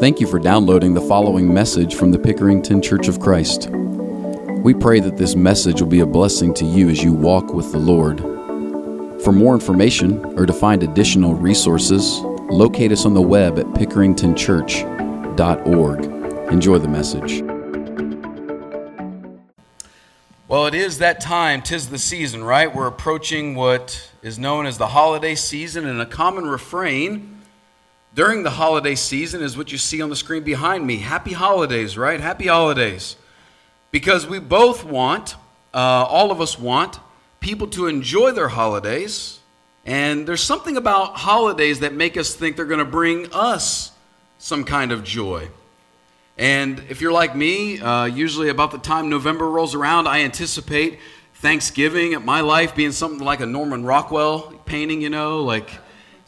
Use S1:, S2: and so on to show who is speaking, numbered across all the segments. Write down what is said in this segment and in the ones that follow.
S1: Thank you for downloading the following message from the Pickerington Church of Christ. We pray that this message will be a blessing to you as you walk with the Lord. For more information or to find additional resources, locate us on the web at pickeringtonchurch.org. Enjoy the message.
S2: Well, it is that time, tis the season, right? We're approaching what is known as the holiday season, and a common refrain during the holiday season is what you see on the screen behind me. Happy holidays, right? Happy holidays. Because we both want, uh, all of us want, people to enjoy their holidays. And there's something about holidays that make us think they're going to bring us some kind of joy. And if you're like me, uh, usually about the time November rolls around, I anticipate Thanksgiving at my life being something like a Norman Rockwell painting, you know, like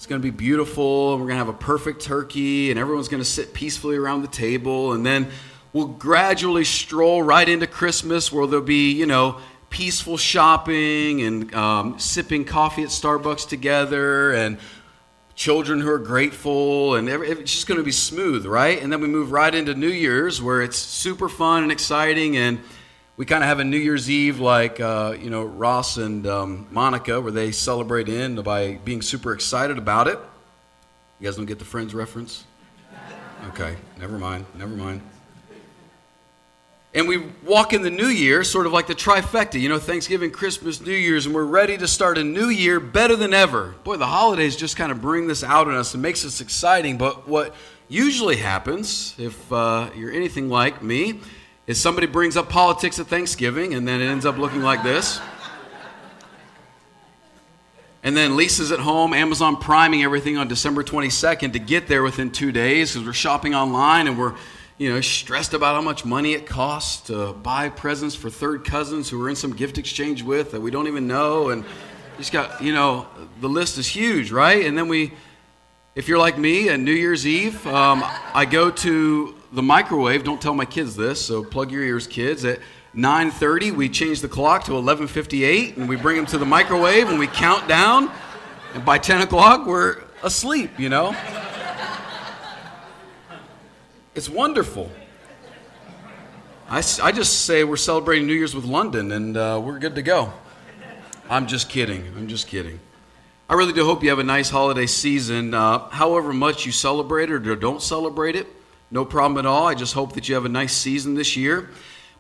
S2: it's going to be beautiful, and we're going to have a perfect turkey, and everyone's going to sit peacefully around the table, and then we'll gradually stroll right into Christmas where there'll be, you know, peaceful shopping and um, sipping coffee at Starbucks together, and children who are grateful, and it's just going to be smooth, right? And then we move right into New Year's where it's super fun and exciting, and we kind of have a New Year's Eve like uh, you know Ross and um, Monica, where they celebrate in by being super excited about it. You guys don't get the Friends reference? Okay, never mind, never mind. And we walk in the new year, sort of like the trifecta, you know, Thanksgiving, Christmas, New Year's, and we're ready to start a new year better than ever. Boy, the holidays just kind of bring this out in us and makes us exciting. But what usually happens, if uh, you're anything like me, is somebody brings up politics at Thanksgiving, and then it ends up looking like this. And then Lisa's at home, Amazon priming everything on December 22nd to get there within two days because we're shopping online and we're you know, stressed about how much money it costs to buy presents for third cousins who we're in some gift exchange with that we don't even know. And just got, you know, the list is huge, right? And then we, if you're like me, at New Year's Eve, um, I go to the microwave. Don't tell my kids this, so plug your ears, kids. At 9:30, we change the clock to 11:58, and we bring them to the microwave, and we count down. And by 10 o'clock, we're asleep. You know. It's wonderful. I, I just say we're celebrating New Year's with London and uh, we're good to go. I'm just kidding. I'm just kidding. I really do hope you have a nice holiday season. Uh, however much you celebrate it or don't celebrate it, no problem at all. I just hope that you have a nice season this year.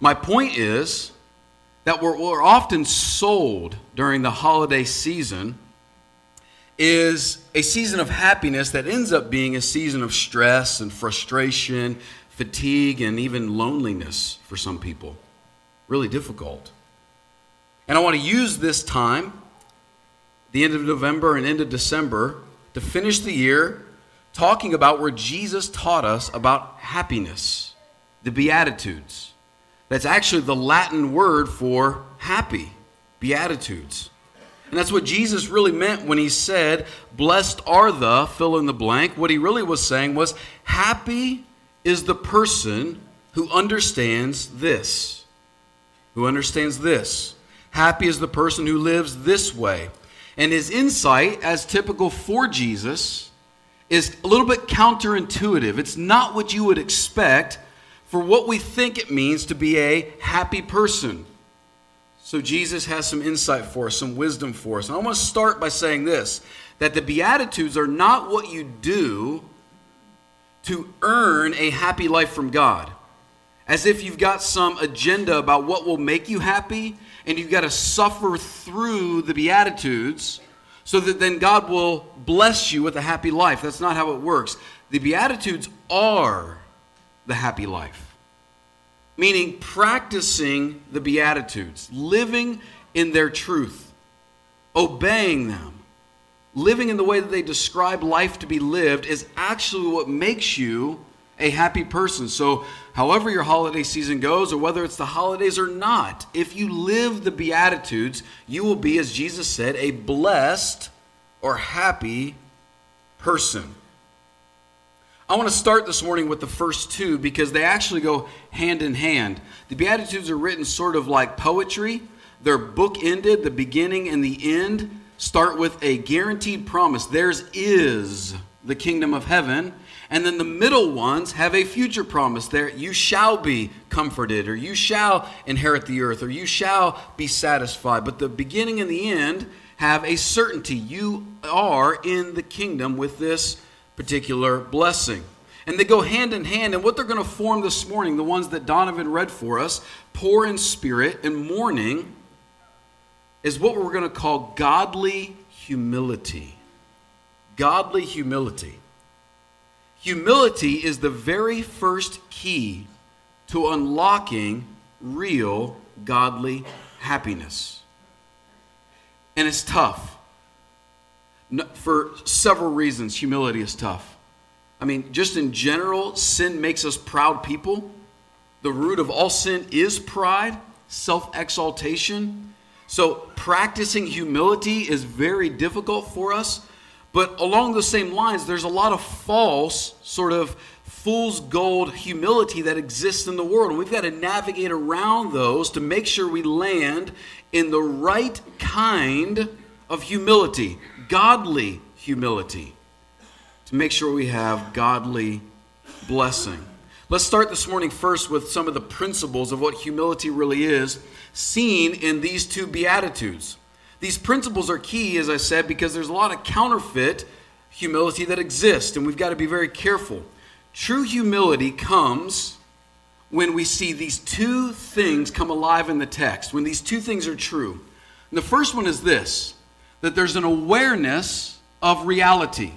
S2: My point is that we're, we're often sold during the holiday season is a season of happiness that ends up being a season of stress and frustration, fatigue, and even loneliness for some people. Really difficult. And I want to use this time, the end of November and end of December, to finish the year talking about where Jesus taught us about happiness, the Beatitudes. That's actually the Latin word for happy, Beatitudes. And that's what Jesus really meant when he said, Blessed are the, fill in the blank. What he really was saying was, Happy is the person who understands this. Who understands this. Happy is the person who lives this way. And his insight, as typical for Jesus, is a little bit counterintuitive. It's not what you would expect for what we think it means to be a happy person. So Jesus has some insight for us, some wisdom for us. And I want to start by saying this that the Beatitudes are not what you do to earn a happy life from God. As if you've got some agenda about what will make you happy, and you've got to suffer through the Beatitudes so that then God will bless you with a happy life. That's not how it works. The Beatitudes are the happy life meaning practicing the Beatitudes, living in their truth, obeying them, living in the way that they describe life to be lived is actually what makes you a happy person. So, however your holiday season goes, or whether it's the holidays or not, if you live the Beatitudes, you will be, as Jesus said, a blessed or happy person. I want to start this morning with the first two because they actually go hand in hand. The Beatitudes are written sort of like poetry, they're book ended. The beginning and the end start with a guaranteed promise. Theirs is the kingdom of heaven. And then the middle ones have a future promise there you shall be comforted, or you shall inherit the earth, or you shall be satisfied. But the beginning and the end have a certainty. You are in the kingdom with this particular blessing. And they go hand in hand. And what they're going to form this morning, the ones that Donovan read for us, poor in spirit and mourning, is what we're going to call godly humility. Godly humility. Humility is the very first key to unlocking real godly happiness. And it's tough. For several reasons, humility is tough. I mean, just in general, sin makes us proud people. The root of all sin is pride, self exaltation. So, practicing humility is very difficult for us but along the same lines, there's a lot of false, sort of fool's gold humility that exists in the world. And we've got to navigate around those to make sure we land in the right kind of humility, godly humility, to make sure we have godly blessing. Let's start this morning first with some of the principles of what humility really is, seen in these two Beatitudes. These principles are key, as I said, because there's a lot of counterfeit humility that exists, and we've got to be very careful. True humility comes when we see these two things come alive in the text, when these two things are true. And the first one is this that there's an awareness of reality.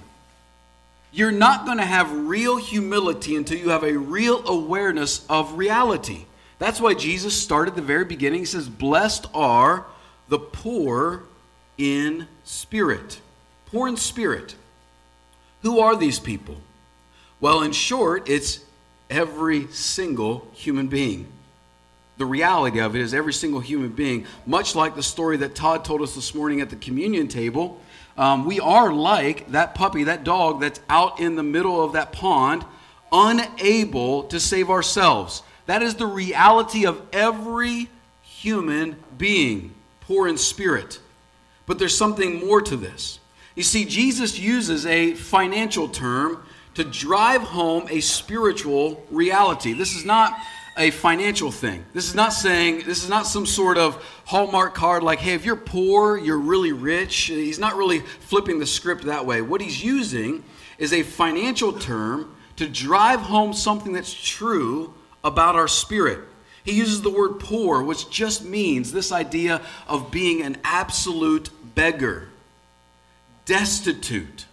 S2: You're not going to have real humility until you have a real awareness of reality. That's why Jesus started the very beginning. He says, Blessed are the poor in spirit. Poor in spirit. Who are these people? Well, in short, it's every single human being. The reality of it is every single human being, much like the story that Todd told us this morning at the communion table, um, we are like that puppy, that dog that's out in the middle of that pond, unable to save ourselves. That is the reality of every human being poor in spirit. But there's something more to this. You see, Jesus uses a financial term to drive home a spiritual reality. This is not a financial thing. This is not saying, this is not some sort of Hallmark card like, hey, if you're poor, you're really rich. He's not really flipping the script that way. What he's using is a financial term to drive home something that's true about our spirit. He uses the word poor, which just means this idea of being an absolute beggar, destitute,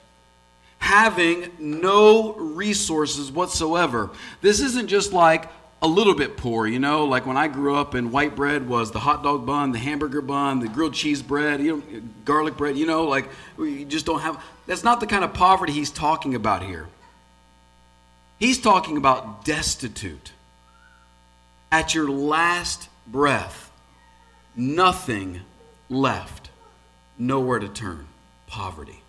S2: having no resources whatsoever. This isn't just like a little bit poor, you know, like when I grew up and white bread was the hot dog bun, the hamburger bun, the grilled cheese bread, you know, garlic bread, you know, like we just don't have that's not the kind of poverty he's talking about here. He's talking about destitute at your last breath, nothing left, nowhere to turn. Poverty.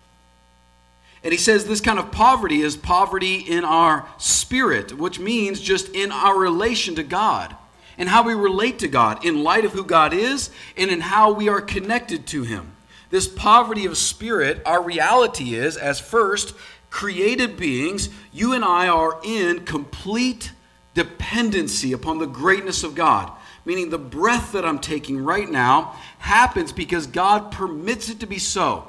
S2: And he says this kind of poverty is poverty in our spirit, which means just in our relation to God and how we relate to God in light of who God is and in how we are connected to Him. This poverty of spirit, our reality is, as first created beings, you and I are in complete dependency upon the greatness of God. Meaning, the breath that I'm taking right now happens because God permits it to be so.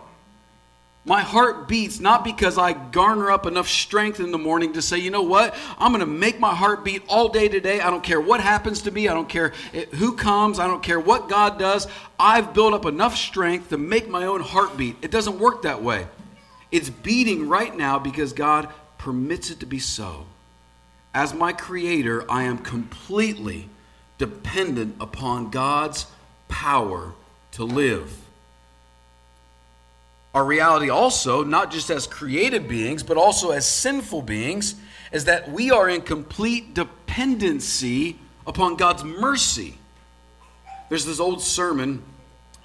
S2: My heart beats not because I garner up enough strength in the morning to say, you know what, I'm going to make my heart beat all day today. I don't care what happens to me. I don't care eh, who comes. I don't care what God does. I've built up enough strength to make my own heart beat. It doesn't work that way. It's beating right now because God permits it to be so. As my creator, I am completely dependent upon God's power to live. Our reality, also, not just as created beings, but also as sinful beings, is that we are in complete dependency upon God's mercy. There's this old sermon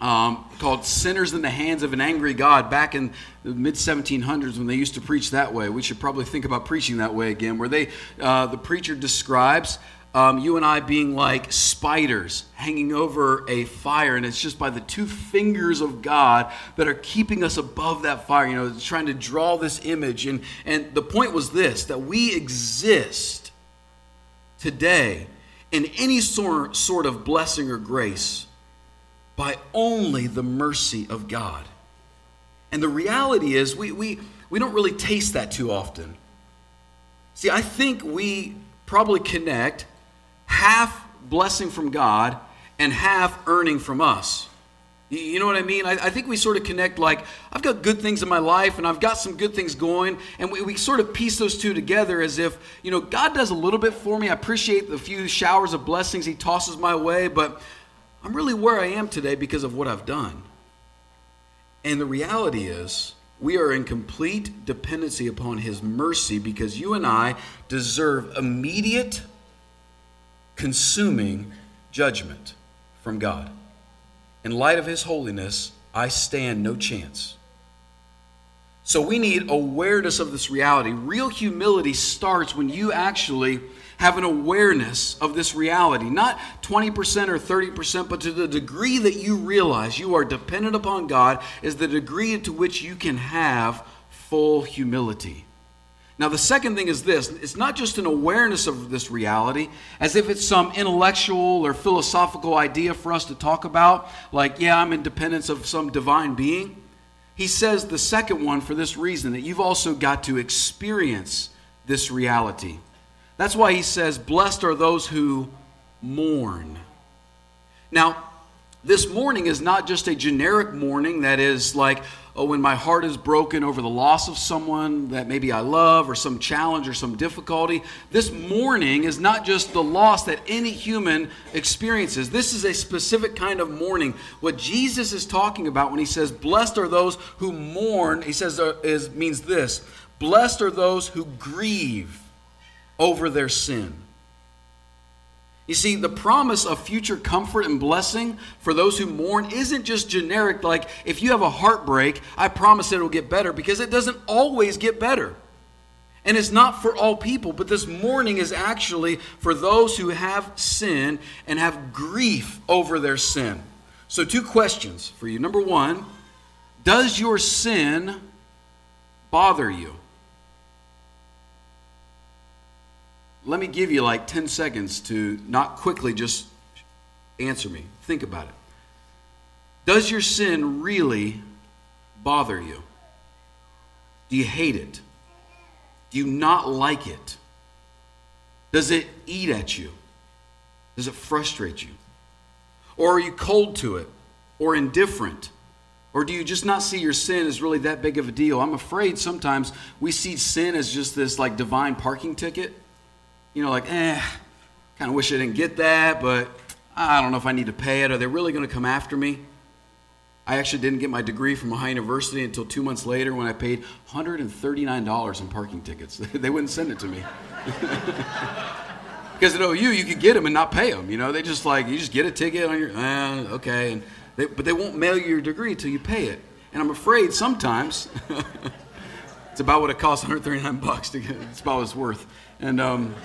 S2: um, called Sinners in the Hands of an Angry God back in the mid 1700s when they used to preach that way. We should probably think about preaching that way again, where they, uh, the preacher describes um, you and I being like spiders hanging over a fire, and it's just by the two fingers of God that are keeping us above that fire, you know, trying to draw this image. And, and the point was this that we exist today in any sort, sort of blessing or grace by only the mercy of God. And the reality is, we, we, we don't really taste that too often. See, I think we probably connect half blessing from God and half earning from us. You know what I mean? I, I, think we sort of connect like, I've got good things in my life and I've got some good things going. And we, we sort of piece those two together as if, you know, God does a little bit for me. I appreciate the few showers of blessings He tosses my way, but I'm really where I am today because of what I've done. And the reality is, we are in complete dependency upon His mercy because you and I deserve immediate, consuming judgment from God. In light of His holiness, I stand no chance. So we need awareness of this reality. Real humility starts when you actually have an awareness of this reality. Not 20% or 30%, but to the degree that you realize you are dependent upon God is the degree to which you can have full humility. Now, the second thing is this it's not just an awareness of this reality as if it's some intellectual or philosophical idea for us to talk about, like, yeah, I'm in dependence of some divine being. He says the second one for this reason that you've also got to experience this reality. That's why he says, Blessed are those who mourn. Now, this mourning is not just a generic mourning that is like, oh, when my heart is broken over the loss of someone that maybe I love or some challenge or some difficulty. This mourning is not just the loss that any human experiences. This is a specific kind of mourning. What Jesus is talking about when he says, Blessed are those who mourn, he says, uh, is, means this Blessed are those who grieve over their sin. You see, the promise of future comfort and blessing for those who mourn isn't just generic, like if you have a heartbreak, I promise it'll get better, because it doesn't always get better. And it's not for all people, but this mourning is actually for those who have sin and have grief over their sin. So, two questions for you. Number one, does your sin bother you? Let me give you like 10 seconds to not quickly just answer me. Think about it. Does your sin really bother you? Do you hate it? Do you not like it? Does it eat at you? Does it frustrate you? Or are you cold to it or indifferent? Or do you just not see your sin as really that big of a deal? I'm afraid sometimes we see sin as just this like divine parking ticket you know, like, eh, kind of wish I didn't get that, but I don't know if I need to pay it. Are they really going to come after me? I actually didn't get my degree from Ohio University until two months later when I paid $139 in parking tickets. they wouldn't send it to me. because at OU, you could get them and not pay them. You know, they just like, you just get a ticket on your, eh, okay. And they, but they won't mail you your degree until you pay it. And I'm afraid sometimes it's about what it costs 139 bucks to get, it's about what it's worth. And, um,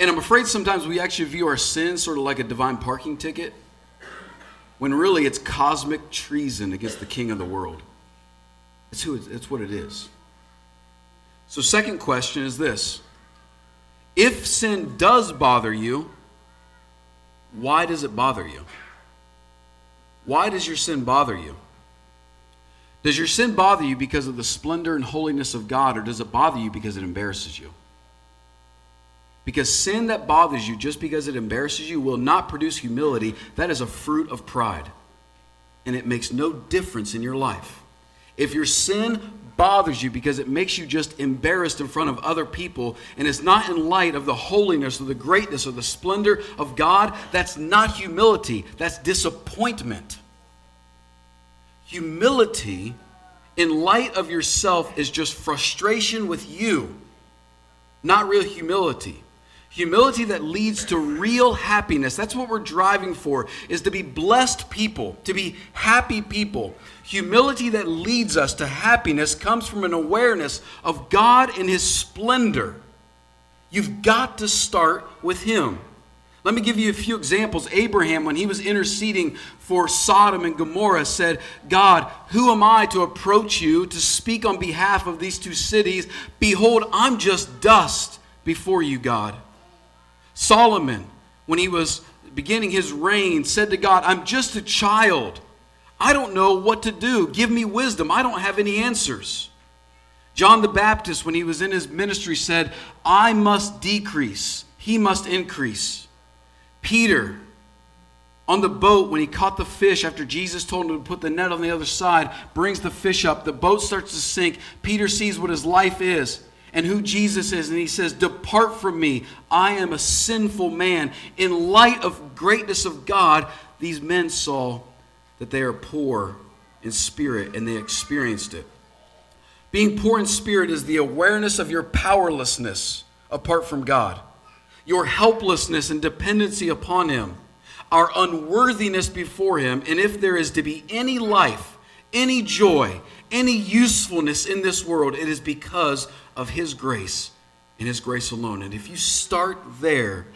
S2: And I'm afraid sometimes we actually view our sin sort of like a divine parking ticket, when really it's cosmic treason against the king of the world. It's, who it's what it is. So, second question is this If sin does bother you, why does it bother you? Why does your sin bother you? Does your sin bother you because of the splendor and holiness of God, or does it bother you because it embarrasses you? Because sin that bothers you just because it embarrasses you will not produce humility. That is a fruit of pride. And it makes no difference in your life. If your sin bothers you because it makes you just embarrassed in front of other people and it's not in light of the holiness or the greatness or the splendor of God, that's not humility, that's disappointment. Humility in light of yourself is just frustration with you, not real humility. Humility that leads to real happiness. That's what we're driving for, is to be blessed people, to be happy people. Humility that leads us to happiness comes from an awareness of God in His splendor You've got to start with Him. Let me give you a few examples. Abraham, when he was interceding for Sodom and Gomorrah, said, God, who am I to approach you to speak on behalf of these two cities? Behold, I'm just dust before you, God. Solomon, when he was beginning his reign, said to God, I'm just a child. I don't know what to do. Give me wisdom. I don't have any answers. John the Baptist, when he was in his ministry, said, I must decrease, he must increase. Peter, on the boat, when he caught the fish after Jesus told him to put the net on the other side, brings the fish up. The boat starts to sink. Peter sees what his life is and who Jesus is, and he says, Depart from me. I am a sinful man. In light of greatness of God, these men saw that they are poor in spirit and they experienced it. Being poor in spirit is the awareness of your powerlessness apart from God, your helplessness and dependency upon Him, our unworthiness before Him, and if there is to be any life, any joy, any usefulness in this world, it is because of His grace and His grace alone. And if you start there,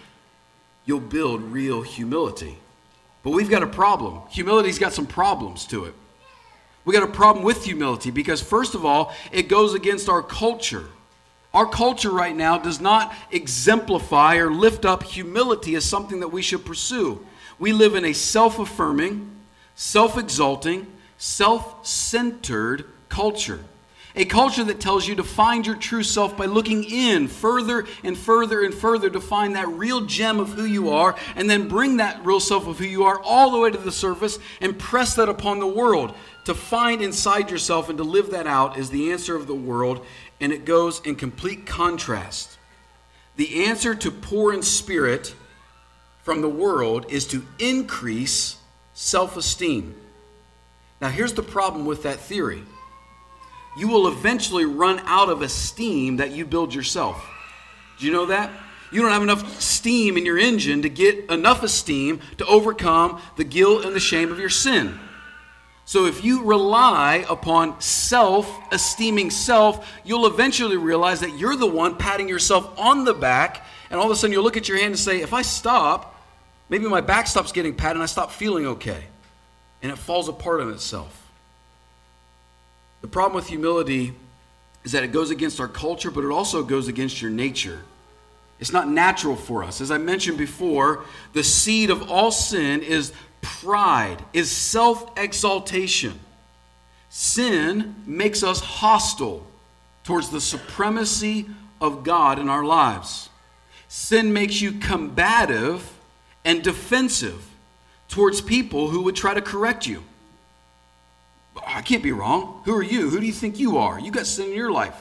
S2: you'll build real humility. But we've got a problem. Humility's got some problems to it. We got a problem with humility because, first of all, it goes against our culture. Our culture right now does not exemplify or lift up humility as something that we should pursue. We live in a self affirming, self exalting, self centered culture. A culture that tells you to find your true self by looking in further and further and further to find that real gem of who you are, and then bring that real self of who you are all the way to the surface and press that upon the world. To find inside yourself and to live that out is the answer of the world, and it goes in complete contrast. The answer to poor in spirit from the world is to increase self esteem. Now, here's the problem with that theory you will eventually run out of esteem that you build yourself. Do you know that? You don't have enough steam in your engine to get enough esteem to overcome the guilt and the shame of your sin. So if you rely upon self esteeming self, you'll eventually realize that you're the one patting yourself on the back, and all of a sudden you'll look at your hand and say, If I stop, maybe my back stops getting patted and I stop feeling okay. And it falls apart on itself. The problem with humility is that it goes against our culture, but it also goes against your nature. It's not natural for us. As I mentioned before, the seed of all sin is pride, is self exaltation. Sin makes us hostile towards the supremacy of God in our lives. Sin makes you combative and defensive towards people who would try to correct you. I can't be wrong. Who are you? Who do you think you are? You got sin in your life.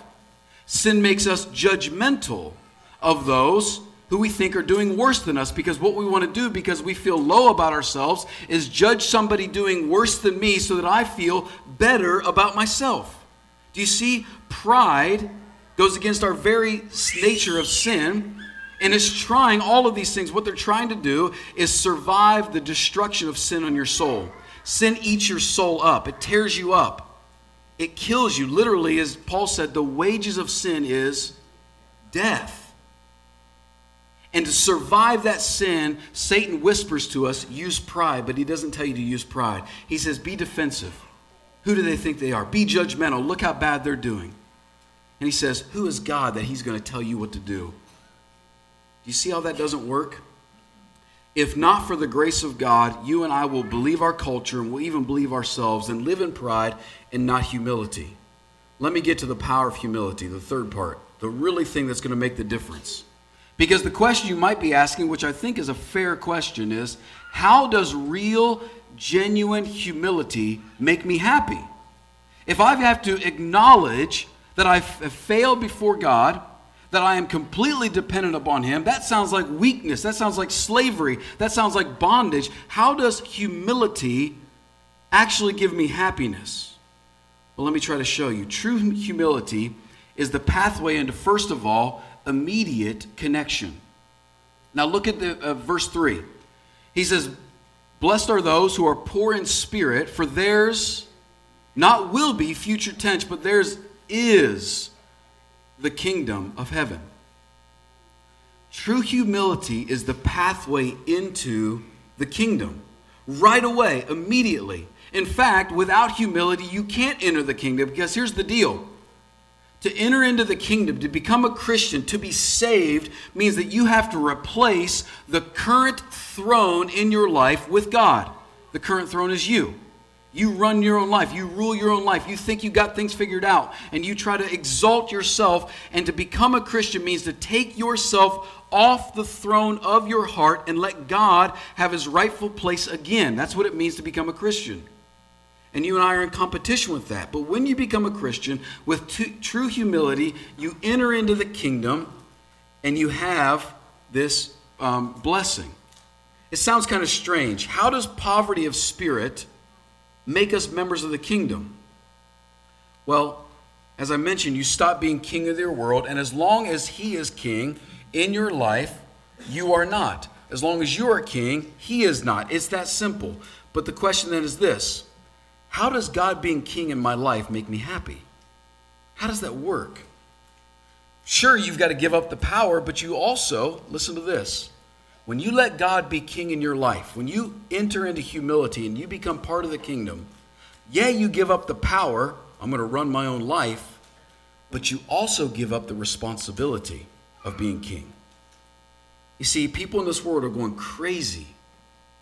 S2: Sin makes us judgmental of those who we think are doing worse than us because what we want to do because we feel low about ourselves is judge somebody doing worse than me so that I feel better about myself. Do you see? Pride goes against our very nature of sin and is trying all of these things. What they're trying to do is survive the destruction of sin on your soul. Sin eats your soul up, it tears you up, it kills you. Literally, as Paul said, the wages of sin is death. And to survive that sin, Satan whispers to us, use pride, but he doesn't tell you to use pride. He says, be defensive. Who do they think they are? Be judgmental. Look how bad they're doing. And he says, Who is God that he's going to tell you what to do? Do you see how that doesn't work? If not for the grace of God, you and I will believe our culture and we'll even believe ourselves and live in pride and not humility. Let me get to the power of humility, the third part, the really thing that's going to make the difference. Because the question you might be asking, which I think is a fair question, is how does real, genuine humility make me happy? If I have to acknowledge that I've failed before God, that I am completely dependent upon Him, that sounds like weakness. That sounds like slavery. That sounds like bondage. How does humility actually give me happiness? Well, let me try to show you. True humility is the pathway into, first of all, immediate connection. Now, look at the, uh, verse 3. He says, Blessed are those who are poor in spirit, for theirs not will be future tense, but theirs is the kingdom of heaven. True humility is the pathway into the kingdom. Right away, immediately. In fact, without humility, you can't enter the kingdom because here's the deal. To enter into the kingdom, to become a Christian, to be saved, means that you have to replace the current throne in your life with God. The current throne is you. You run your own life. You rule your own life. You think you got things figured out. And you try to exalt yourself. And to become a Christian means to take yourself off the throne of your heart and let God have his rightful place again. That's what it means to become a Christian. And you and I are in competition with that. But when you become a Christian with t- true humility, you enter into the kingdom and you have this um, blessing. It sounds kind of strange. How does poverty of spirit make us members of the kingdom? Well, as I mentioned, you stop being king of your world, and as long as he is king in your life, you are not. As long as you are king, he is not. It's that simple. But the question then is this How does God being king in my life make me happy? How does that work? Sure, you've got to give up the power, but you also, listen to this, when you let God be king in your life, when you enter into humility and you become part of the kingdom, yeah, you give up the power, I'm going to run my own life, but you also give up the responsibility of being king. You see, people in this world are going crazy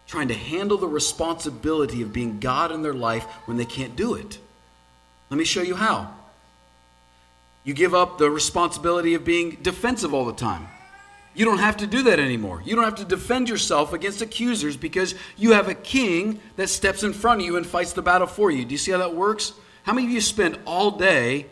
S2: trying to handle the responsibility of being God in their life when they can't do it. Let me show you how. You give up the responsibility of being defensive all the time. You don't have to do that anymore. You don't have to defend yourself against accusers because you have a king that steps in front of you and fights the battle for you. Do you see how that works? How many of you spend all day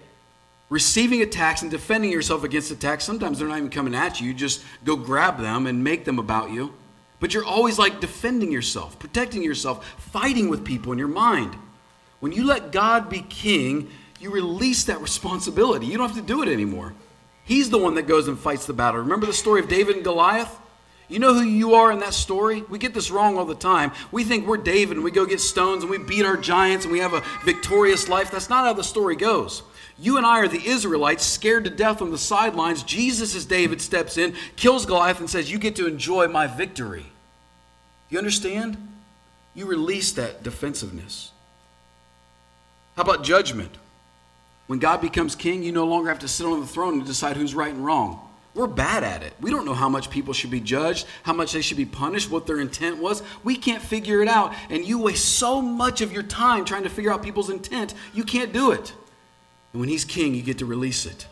S2: receiving attacks and defending yourself against attacks? Sometimes they're not even coming at you. You just go grab them and make them about you. But you're always like defending yourself, protecting yourself, fighting with people in your mind. When you let God be king, you release that responsibility. You don't have to do it anymore. He's the one that goes and fights the battle. Remember the story of David and Goliath? You know who you are in that story? We get this wrong all the time. We think we're David and we go get stones and we beat our giants and we have a victorious life. That's not how the story goes. You and I are the Israelites scared to death on the sidelines. Jesus, as David, steps in, kills Goliath, and says, You get to enjoy my victory. You understand? You release that defensiveness. How about judgment? When God becomes king, you no longer have to sit on the throne and decide who's right and wrong. We're bad at it. We don't know how much people should be judged, how much they should be punished, what their intent was. We can't figure it out. And you waste so much of your time trying to figure out people's intent, you can't do it. And when He's king, you get to release it.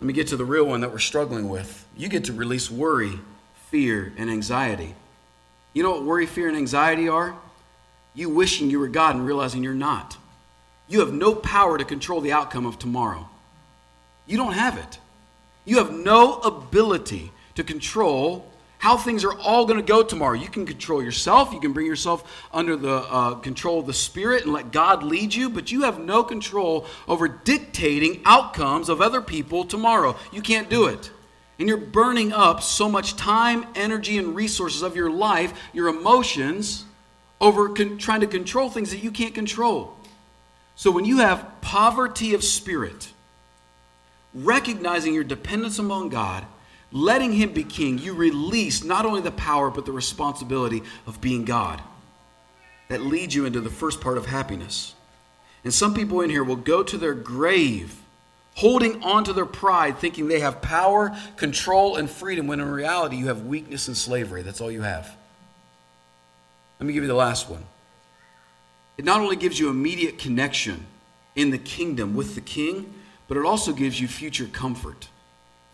S2: Let me get to the real one that we're struggling with. You get to release worry, fear, and anxiety. You know what worry, fear, and anxiety are? You wishing you were God and realizing you're not. You have no power to control the outcome of tomorrow. You don't have it. You have no ability to control how things are all going to go tomorrow. You can control yourself. You can bring yourself under the uh, control of the Spirit and let God lead you, but you have no control over dictating outcomes of other people tomorrow. You can't do it. And you're burning up so much time, energy, and resources of your life, your emotions, over con- trying to control things that you can't control. So when you have poverty of spirit, recognizing your dependence upon God, letting Him be king, you release not only the power, but the responsibility of being God. That leads you into the first part of happiness. And some people in here will go to their grave holding on to their pride, thinking they have power, control, and freedom, when in reality you have weakness and slavery. That's all you have. Let me give you the last one. It not only gives you immediate connection in the kingdom with the king, but it also gives you future comfort.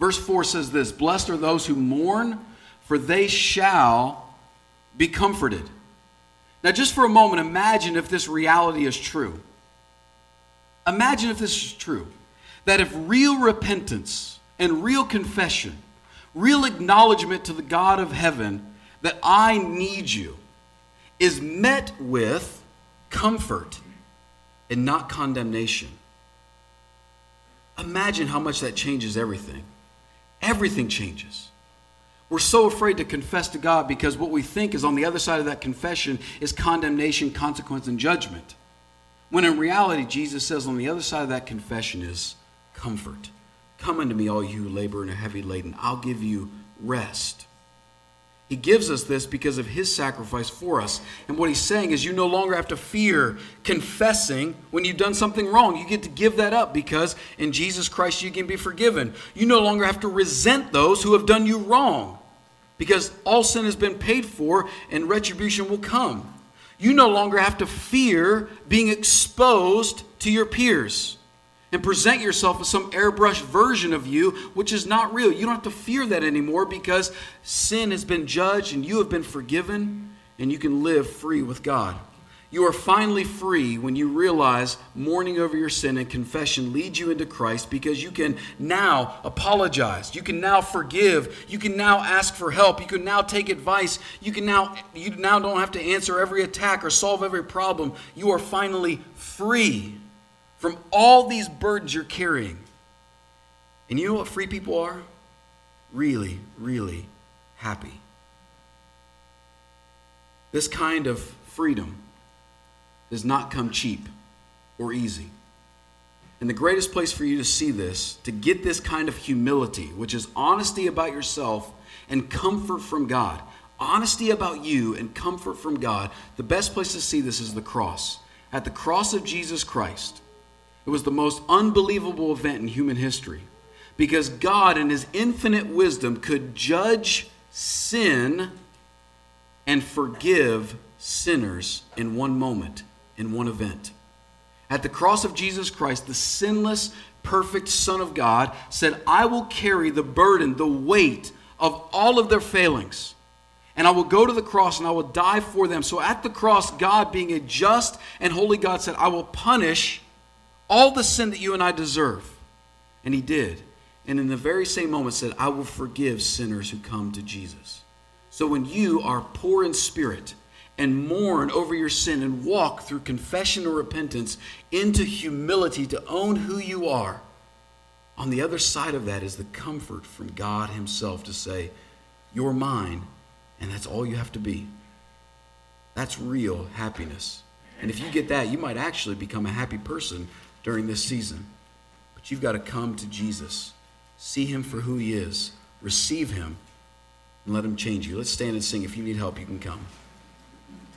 S2: Verse 4 says this Blessed are those who mourn, for they shall be comforted. Now, just for a moment, imagine if this reality is true. Imagine if this is true. That if real repentance and real confession, real acknowledgement to the God of heaven that I need you, is met with comfort and not condemnation. Imagine how much that changes everything. Everything changes. We're so afraid to confess to God because what we think is on the other side of that confession is condemnation, consequence, and judgment. When in reality, Jesus says on the other side of that confession is comfort, Come unto me, all you who labor and are heavy laden. I'll give you rest. He gives us this because of his sacrifice for us. And what he's saying is, you no longer have to fear confessing when you've done something wrong. You get to give that up because in Jesus Christ you can be forgiven. You no longer have to resent those who have done you wrong because all sin has been paid for and retribution will come. You no longer have to fear being exposed to your peers and present yourself as some airbrushed version of you, which is not real. You don't have to fear that anymore because sin has been judged and you have been forgiven and you can live free with God. You are finally free when you realize mourning over your sin and confession leads you into Christ because you can now apologize. You can now forgive. You can now ask for help. You can now take advice. You can now you now don't have to answer every attack or solve every problem. You are finally free from all these burdens you're carrying. And you know what free people are? Really, really happy. This kind of freedom does not come cheap or easy. And the greatest place for you to see this, to get this kind of humility, which is honesty about yourself and comfort from God, honesty about you and comfort from God, the best place to see this is the cross. At the cross of Jesus Christ, it was the most unbelievable event in human history because God, in His infinite wisdom, could judge sin and forgive sinners in one moment, in one event. At the cross of Jesus Christ, the sinless, perfect Son of God said, I will carry the burden, the weight of all of their failings. And I will go to the cross and I will die for them. So at the cross, God, being a just and holy God, said, I will punish all the sin that you and I deserve. And he did. And in the very same moment said, I will forgive sinners who come to Jesus. So when you are poor in spirit and mourn over your sin and walk through confession or repentance into humility to own who you are, on the other side of that is the comfort from God Himself to say, You're mine, and that's all you have to be. That's real happiness. And if you get that, you might actually become a happy person during this season. But you've got to come to Jesus, see him for who he is, receive him, and let him change you. Let's stand and sing. If you need help, you can come.